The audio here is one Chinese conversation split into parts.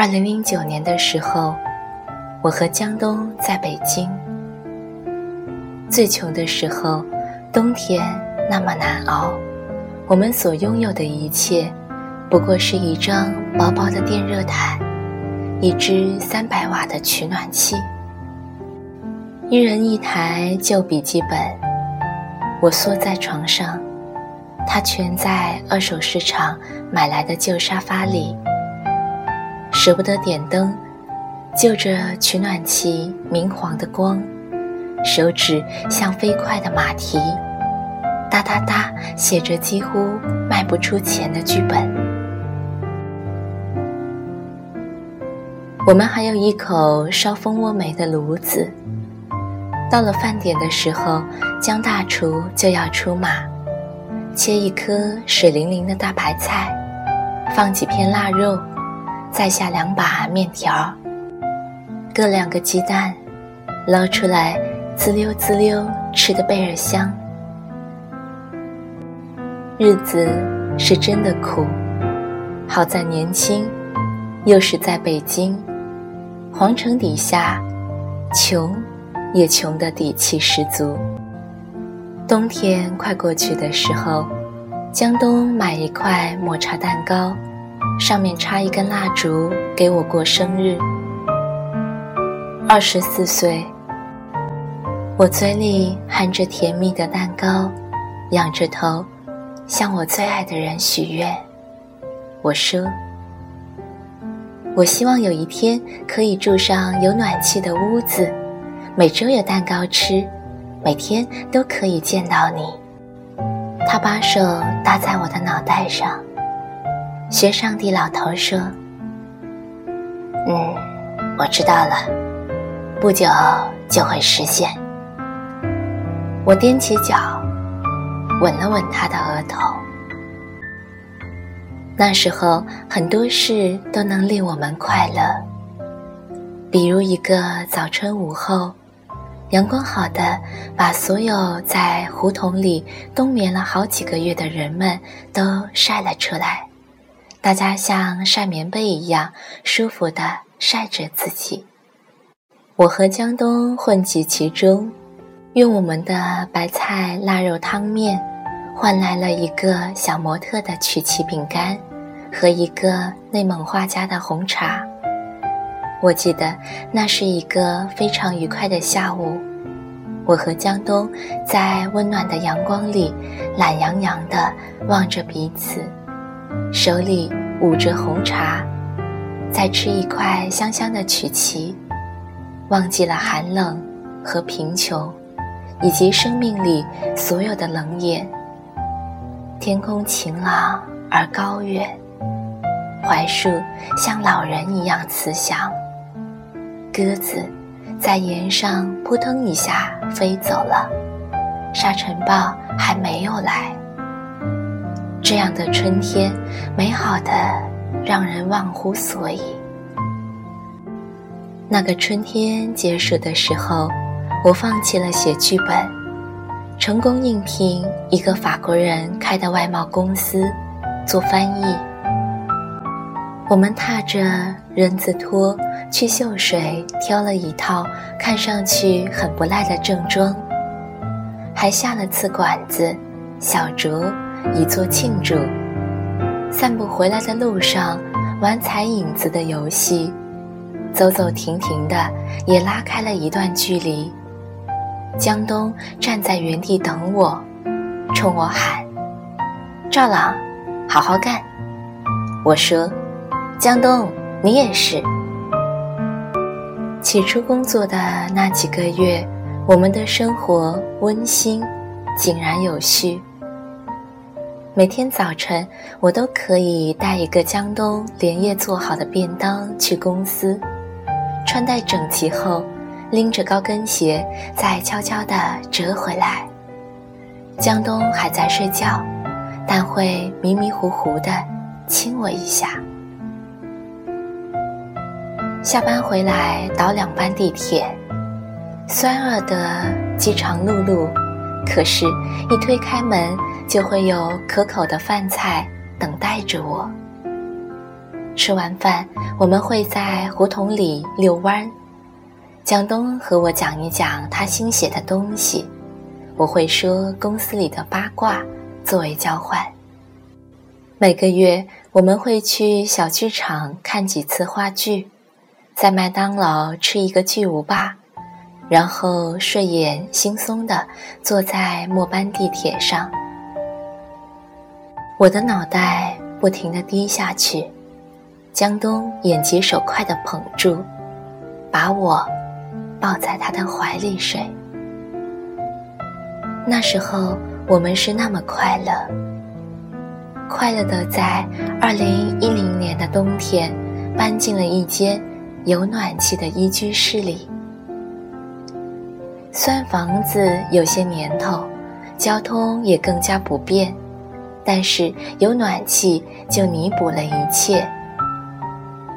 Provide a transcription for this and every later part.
二零零九年的时候，我和江东在北京。最穷的时候，冬天那么难熬，我们所拥有的一切，不过是一张薄薄的电热毯，一只三百瓦的取暖器，一人一台旧笔记本。我缩在床上，他蜷在二手市场买来的旧沙发里。舍不得点灯，就着取暖器明黄的光，手指像飞快的马蹄，哒哒哒写着几乎卖不出钱的剧本。我们还有一口烧蜂窝煤的炉子。到了饭点的时候，江大厨就要出马，切一颗水灵灵的大白菜，放几片腊肉。再下两把面条，各两个鸡蛋，捞出来，滋溜滋溜，吃的倍儿香。日子是真的苦，好在年轻，又是在北京，皇城底下，穷，也穷得底气十足。冬天快过去的时候，江东买一块抹茶蛋糕。上面插一根蜡烛，给我过生日。二十四岁，我嘴里含着甜蜜的蛋糕，仰着头，向我最爱的人许愿。我说：“我希望有一天可以住上有暖气的屋子，每周有蛋糕吃，每天都可以见到你。”他把手搭在我的脑袋上。学上帝老头说：“嗯，我知道了，不久就会实现。”我踮起脚，吻了吻他的额头。那时候很多事都能令我们快乐，比如一个早春午后，阳光好的把所有在胡同里冬眠了好几个月的人们都晒了出来。大家像晒棉被一样舒服地晒着自己。我和江东混迹其中，用我们的白菜腊肉汤面，换来了一个小模特的曲奇饼干和一个内蒙画家的红茶。我记得那是一个非常愉快的下午，我和江东在温暖的阳光里，懒洋洋地望着彼此。手里捂着红茶，再吃一块香香的曲奇，忘记了寒冷和贫穷，以及生命里所有的冷眼。天空晴朗而高远，槐树像老人一样慈祥。鸽子在檐上扑腾一下飞走了，沙尘暴还没有来。这样的春天，美好的让人忘乎所以。那个春天结束的时候，我放弃了写剧本，成功应聘一个法国人开的外贸公司做翻译。我们踏着人字拖去秀水挑了一套看上去很不赖的正装，还下了次馆子，小酌。以作庆祝。散步回来的路上，玩踩影子的游戏，走走停停的，也拉开了一段距离。江东站在原地等我，冲我喊：“赵朗，好好干。”我说：“江东，你也是。”起初工作的那几个月，我们的生活温馨，井然有序。每天早晨，我都可以带一个江东连夜做好的便当去公司，穿戴整齐后，拎着高跟鞋再悄悄地折回来。江东还在睡觉，但会迷迷糊糊地亲我一下。下班回来倒两班地铁，酸饿的饥肠辘辘，可是，一推开门。就会有可口的饭菜等待着我。吃完饭，我们会在胡同里遛弯儿。江东和我讲一讲他新写的东西，我会说公司里的八卦作为交换。每个月我们会去小剧场看几次话剧，在麦当劳吃一个巨无霸，然后睡眼惺忪地坐在末班地铁上。我的脑袋不停地低下去，江东眼疾手快地捧住，把我。抱在他的怀里睡。那时候我们是那么快乐，快乐的在二零一零年的冬天搬进了一间有暖气的一居室里。虽然房子有些年头，交通也更加不便，但是有暖气就弥补了一切。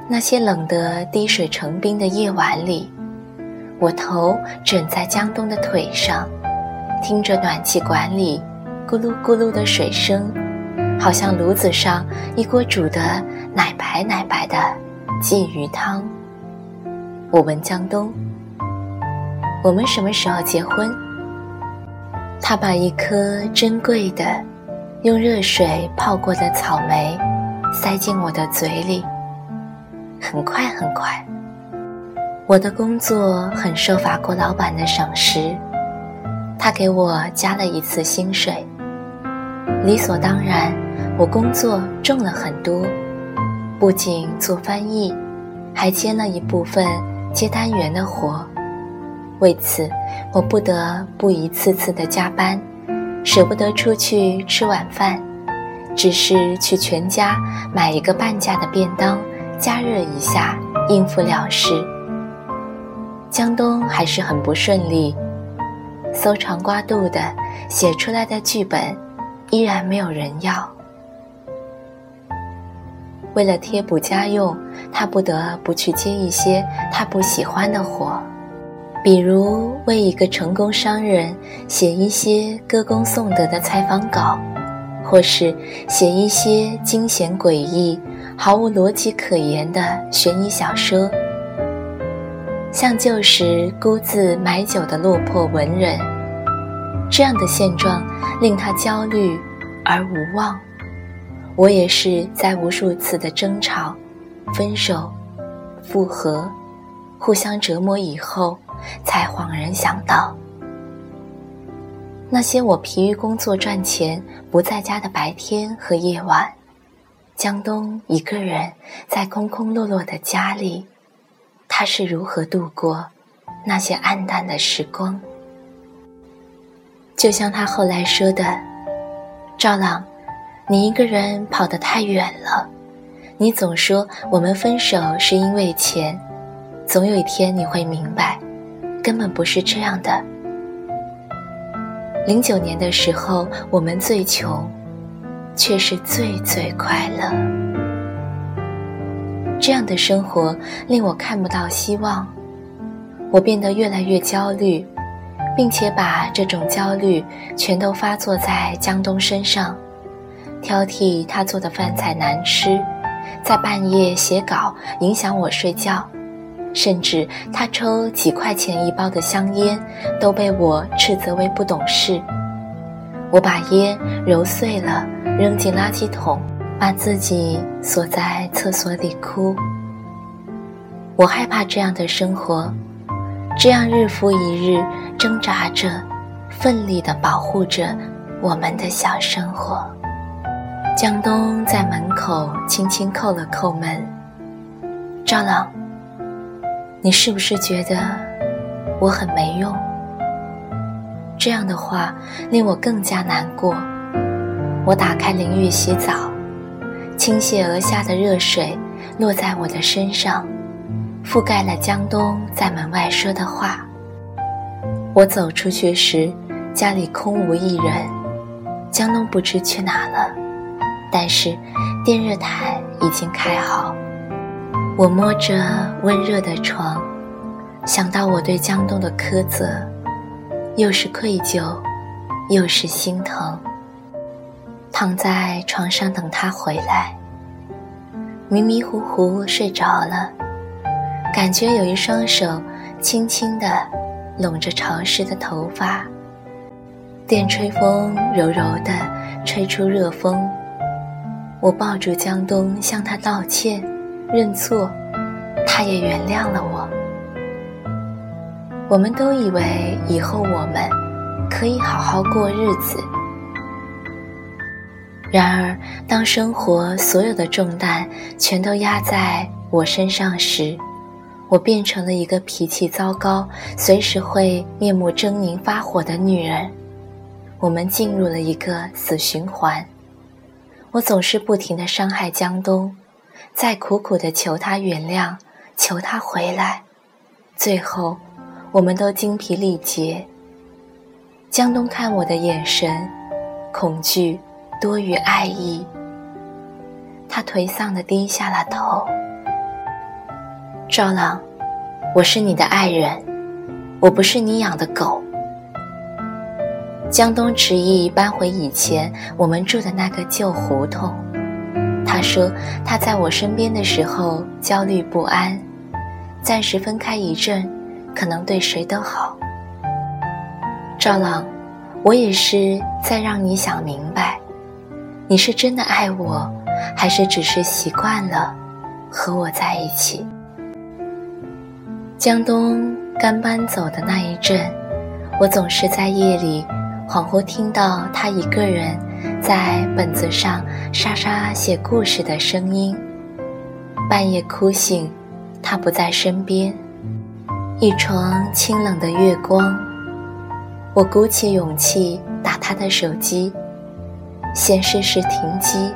那些冷得滴水成冰的夜晚里。我头枕在江东的腿上，听着暖气管里咕噜咕噜的水声，好像炉子上一锅煮的奶白奶白的鲫鱼汤。我问江东：“我们什么时候结婚？”他把一颗珍贵的、用热水泡过的草莓塞进我的嘴里。很快，很快。我的工作很受法国老板的赏识，他给我加了一次薪水。理所当然，我工作重了很多，不仅做翻译，还接了一部分接单员的活。为此，我不得不一次次的加班，舍不得出去吃晚饭，只是去全家买一个半价的便当，加热一下，应付了事。江东还是很不顺利，搜肠刮肚的写出来的剧本，依然没有人要。为了贴补家用，他不得不去接一些他不喜欢的活，比如为一个成功商人写一些歌功颂德的采访稿，或是写一些惊险诡异、毫无逻辑可言的悬疑小说。像旧时孤自买酒的落魄文人，这样的现状令他焦虑而无望。我也是在无数次的争吵、分手、复合、互相折磨以后，才恍然想到，那些我疲于工作赚钱不在家的白天和夜晚，江东一个人在空空落落的家里。他是如何度过那些暗淡的时光？就像他后来说的：“赵朗，你一个人跑得太远了。你总说我们分手是因为钱，总有一天你会明白，根本不是这样的。零九年的时候，我们最穷，却是最最快乐。”这样的生活令我看不到希望，我变得越来越焦虑，并且把这种焦虑全都发作在江东身上，挑剔他做的饭菜难吃，在半夜写稿影响我睡觉，甚至他抽几块钱一包的香烟都被我斥责为不懂事。我把烟揉碎了扔进垃圾桶。把自己锁在厕所里哭。我害怕这样的生活，这样日复一日挣扎着、奋力地保护着我们的小生活。江东在门口轻轻叩了叩门：“赵朗，你是不是觉得我很没用？”这样的话令我更加难过。我打开淋浴洗澡。倾泻而下的热水落在我的身上，覆盖了江东在门外说的话。我走出去时，家里空无一人，江东不知去哪了。但是电热毯已经开好。我摸着温热的床，想到我对江东的苛责，又是愧疚，又是心疼。躺在床上等他回来。迷迷糊糊睡着了，感觉有一双手轻轻地拢着潮湿的头发，电吹风柔柔地吹出热风。我抱住江东，向他道歉、认错，他也原谅了我。我们都以为以后我们可以好好过日子。然而，当生活所有的重担全都压在我身上时，我变成了一个脾气糟糕、随时会面目狰狞发火的女人。我们进入了一个死循环。我总是不停地伤害江东，再苦苦地求他原谅，求他回来，最后，我们都精疲力竭。江东看我的眼神，恐惧。多于爱意，他颓丧地低下了头。赵朗，我是你的爱人，我不是你养的狗。江东执意搬回以前我们住的那个旧胡同。他说他在我身边的时候焦虑不安，暂时分开一阵，可能对谁都好。赵朗，我也是在让你想明白。你是真的爱我，还是只是习惯了和我在一起？江东刚搬走的那一阵，我总是在夜里恍惚听到他一个人在本子上沙沙写故事的声音。半夜哭醒，他不在身边，一床清冷的月光。我鼓起勇气打他的手机。显示是停机，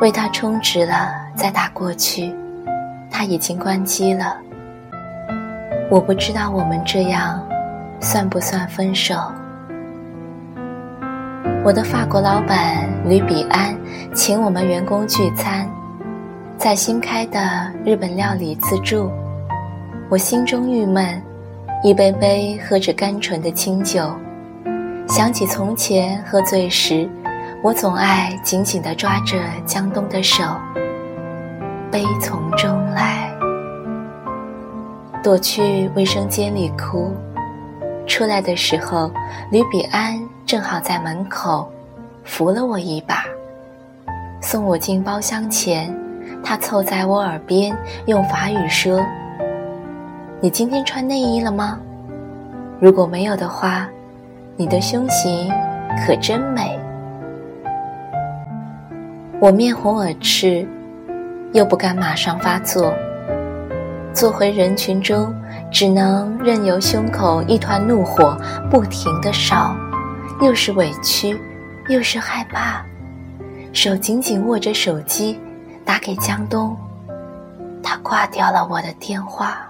为他充值了，再打过去，他已经关机了。我不知道我们这样算不算分手。我的法国老板吕比安请我们员工聚餐，在新开的日本料理自助，我心中郁闷，一杯杯喝着甘醇的清酒，想起从前喝醉时。我总爱紧紧地抓着江东的手，悲从中来，躲去卫生间里哭。出来的时候，吕比安正好在门口，扶了我一把，送我进包厢前，他凑在我耳边用法语说：“你今天穿内衣了吗？如果没有的话，你的胸型可真美。”我面红耳赤，又不敢马上发作。坐回人群中，只能任由胸口一团怒火不停地烧，又是委屈，又是害怕。手紧紧握着手机，打给江东，他挂掉了我的电话。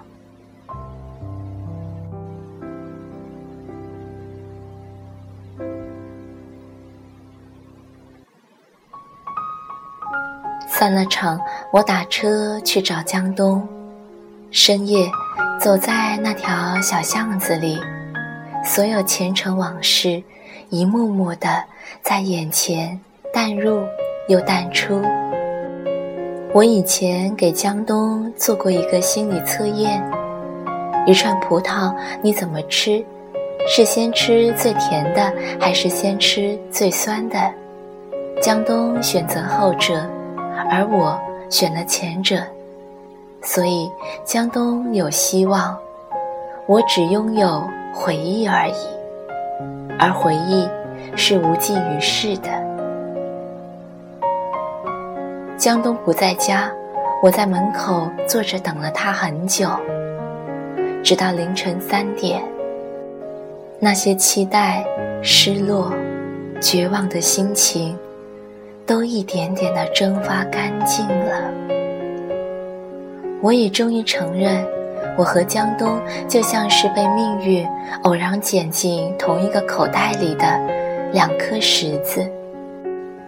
散了场，我打车去找江东。深夜，走在那条小巷子里，所有前尘往事，一幕幕的在眼前淡入又淡出。我以前给江东做过一个心理测验：一串葡萄你怎么吃？是先吃最甜的，还是先吃最酸的？江东选择后者。而我选了前者，所以江东有希望，我只拥有回忆而已，而回忆是无济于事的。江东不在家，我在门口坐着等了他很久，直到凌晨三点。那些期待、失落、绝望的心情。都一点点的蒸发干净了。我也终于承认，我和江东就像是被命运偶然捡进同一个口袋里的两颗石子，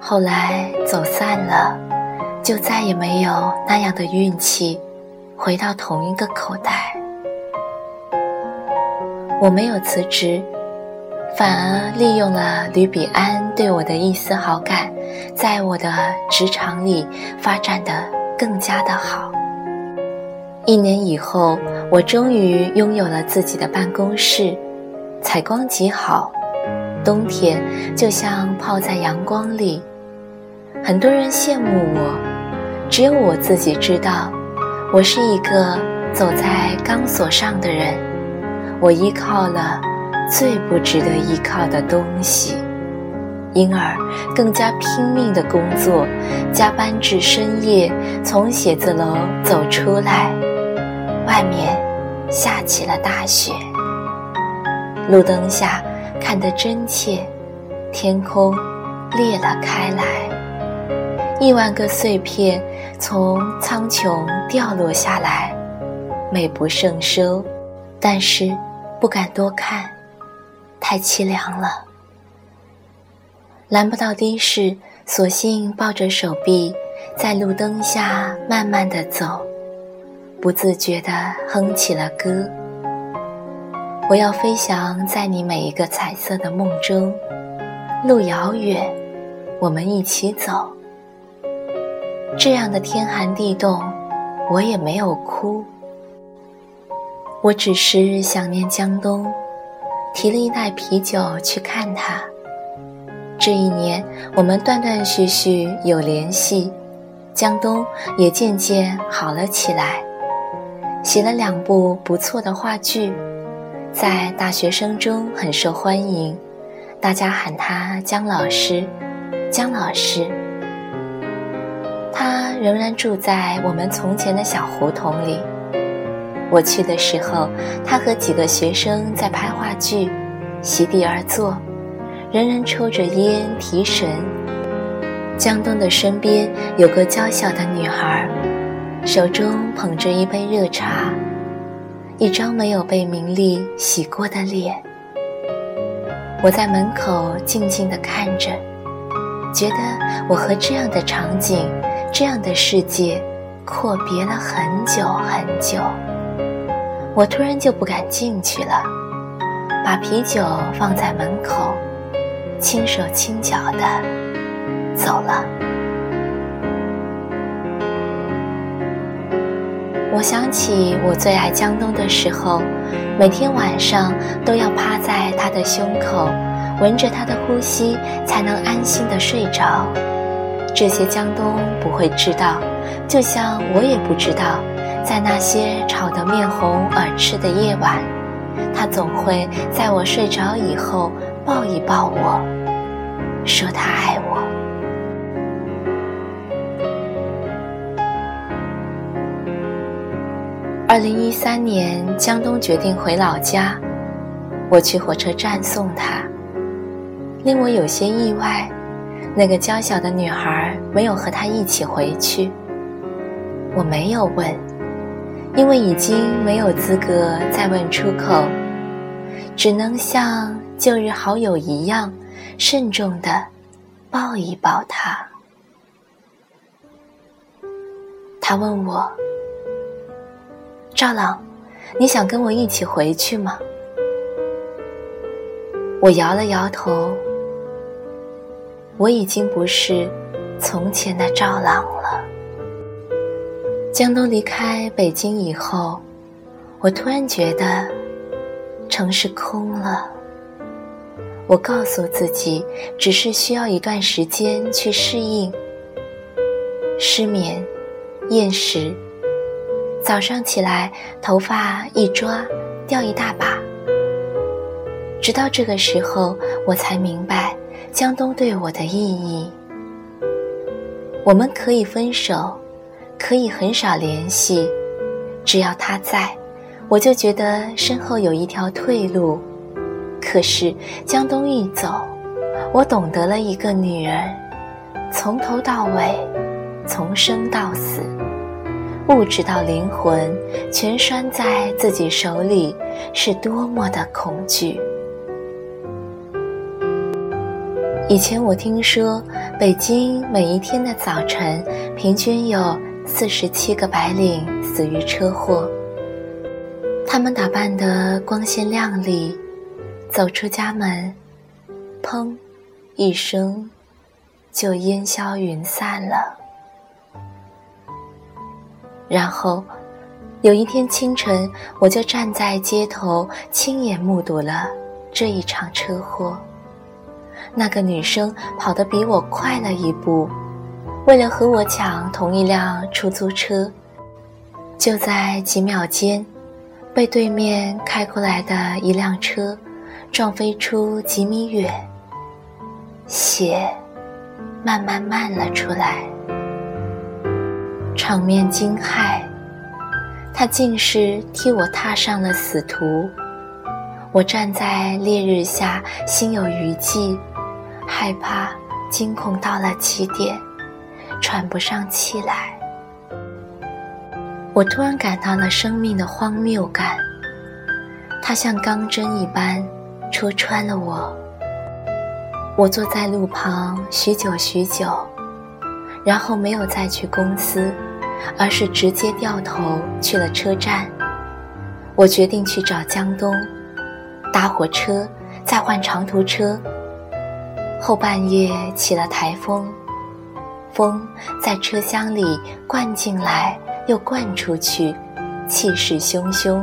后来走散了，就再也没有那样的运气回到同一个口袋。我没有辞职。反而利用了吕比安对我的一丝好感，在我的职场里发展的更加的好。一年以后，我终于拥有了自己的办公室，采光极好，冬天就像泡在阳光里。很多人羡慕我，只有我自己知道，我是一个走在钢索上的人。我依靠了最不值得依靠的东西，因而更加拼命的工作，加班至深夜，从写字楼走出来。外面下起了大雪，路灯下看得真切，天空裂了开来，亿万个碎片从苍穹掉落下来，美不胜收，但是不敢多看，太凄凉了。拦不到的士，索性抱着手臂，在路灯下慢慢的走。不自觉地哼起了歌。我要飞翔在你每一个彩色的梦中，路遥远，我们一起走。这样的天寒地冻，我也没有哭。我只是想念江东，提了一袋啤酒去看他。这一年，我们断断续续有联系，江东也渐渐好了起来。写了两部不错的话剧，在大学生中很受欢迎，大家喊他姜老师，姜老师。他仍然住在我们从前的小胡同里。我去的时候，他和几个学生在拍话剧，席地而坐，人人抽着烟提神。江东的身边有个娇小的女孩。手中捧着一杯热茶，一张没有被名利洗过的脸。我在门口静静地看着，觉得我和这样的场景、这样的世界阔别了很久很久。我突然就不敢进去了，把啤酒放在门口，轻手轻脚的走了。我想起我最爱江东的时候，每天晚上都要趴在他的胸口，闻着他的呼吸，才能安心的睡着。这些江东不会知道，就像我也不知道，在那些吵得面红耳赤的夜晚，他总会在我睡着以后抱一抱我，说他爱我。二零一三年，江东决定回老家，我去火车站送他。令我有些意外，那个娇小的女孩没有和他一起回去。我没有问，因为已经没有资格再问出口，只能像旧日好友一样，慎重的抱一抱他。他问我。赵朗，你想跟我一起回去吗？我摇了摇头。我已经不是从前的赵朗了。江东离开北京以后，我突然觉得城市空了。我告诉自己，只是需要一段时间去适应。失眠，厌食。早上起来，头发一抓掉一大把。直到这个时候，我才明白江东对我的意义。我们可以分手，可以很少联系，只要他在，我就觉得身后有一条退路。可是江东一走，我懂得了一个女人，从头到尾，从生到死。物质到灵魂，全拴在自己手里，是多么的恐惧。以前我听说，北京每一天的早晨，平均有四十七个白领死于车祸。他们打扮得光鲜亮丽，走出家门，砰，一声，就烟消云散了。然后，有一天清晨，我就站在街头，亲眼目睹了这一场车祸。那个女生跑得比我快了一步，为了和我抢同一辆出租车，就在几秒间，被对面开过来的一辆车撞飞出几米远，血慢慢漫了出来。场面惊骇，他竟是替我踏上了死途。我站在烈日下，心有余悸，害怕、惊恐到了极点，喘不上气来。我突然感到了生命的荒谬感，它像钢针一般戳穿了我。我坐在路旁许久许久。然后没有再去公司，而是直接掉头去了车站。我决定去找江东，搭火车，再换长途车。后半夜起了台风，风在车厢里灌进来又灌出去，气势汹汹。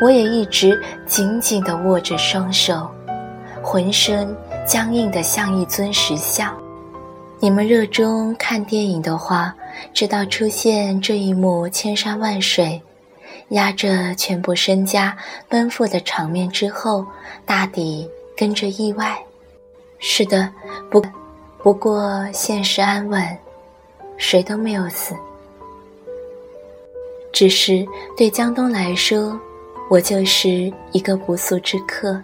我也一直紧紧地握着双手，浑身僵硬得像一尊石像。你们热衷看电影的话，知道出现这一幕千山万水、压着全部身家奔赴的场面之后，大抵跟着意外。是的，不，不过现实安稳，谁都没有死。只是对江东来说，我就是一个不速之客，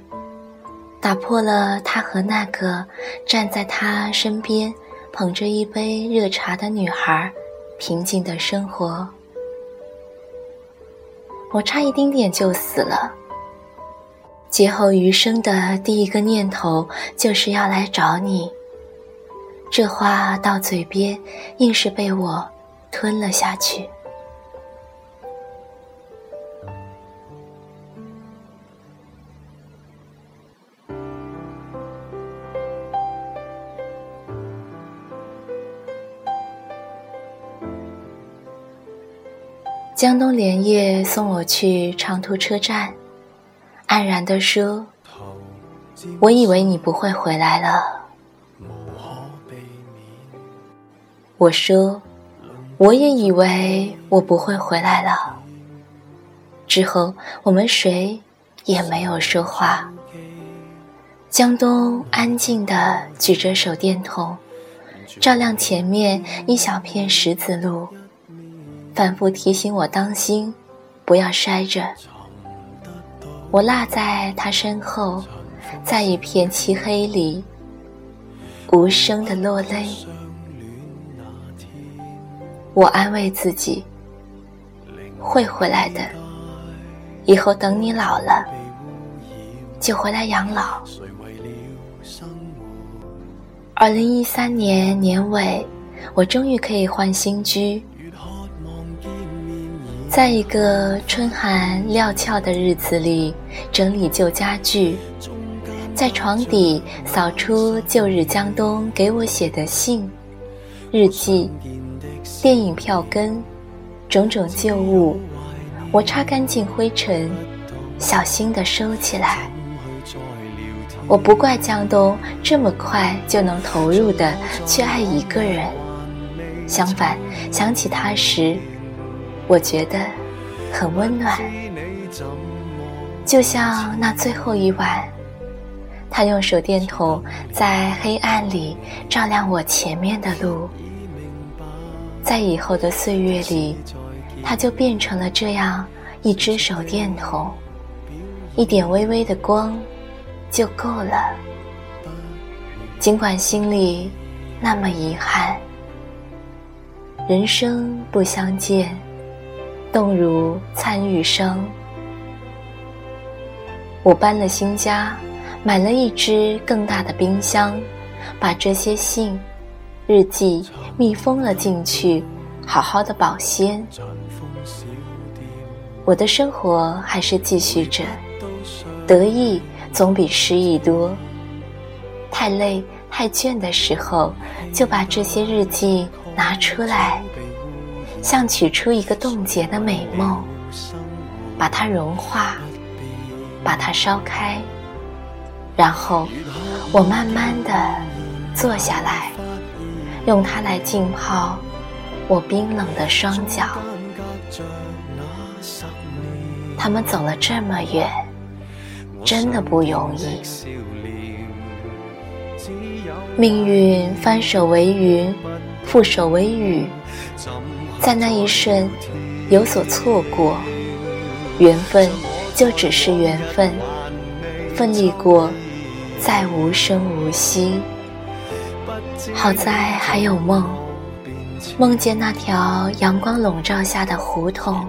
打破了他和那个站在他身边。捧着一杯热茶的女孩，平静的生活。我差一丁点就死了。劫后余生的第一个念头就是要来找你。这话到嘴边，硬是被我吞了下去。江东连夜送我去长途车站，黯然地说：“我以为你不会回来了。”我说：“我也以为我不会回来了。”之后我们谁也没有说话。江东安静地举着手电筒，照亮前面一小片石子路。反复提醒我当心，不要摔着。我落在他身后，在一片漆黑里，无声的落泪。我安慰自己，会回来的。以后等你老了，就回来养老。二零一三年年尾，我终于可以换新居。在一个春寒料峭的日子里，整理旧家具，在床底扫出旧日江东给我写的信、日记、电影票根，种种旧物，我擦干净灰尘，小心地收起来。我不怪江东这么快就能投入的去爱一个人，相反，想起他时。我觉得很温暖，就像那最后一晚，他用手电筒在黑暗里照亮我前面的路。在以后的岁月里，他就变成了这样一只手电筒，一点微微的光就够了。尽管心里那么遗憾，人生不相见。动如参与生。我搬了新家，买了一只更大的冰箱，把这些信、日记密封了进去，好好的保鲜。我的生活还是继续着，得意总比失意多。太累、太倦的时候，就把这些日记拿出来。像取出一个冻结的美梦，把它融化，把它烧开，然后我慢慢的坐下来，用它来浸泡我冰冷的双脚。他们走了这么远，真的不容易。命运翻手为云，覆手为雨，在那一瞬有所错过，缘分就只是缘分，奋力过，再无声无息。好在还有梦，梦见那条阳光笼罩下的胡同，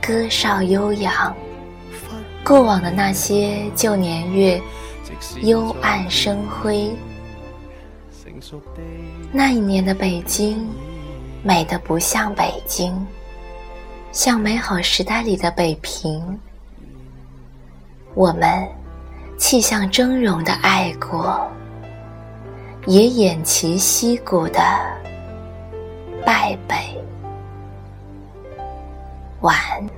歌哨悠扬，过往的那些旧年月，幽暗生辉。那一年的北京，美的不像北京，像美好时代里的北平。我们气象峥嵘的爱国，也偃旗息鼓的败北。晚安。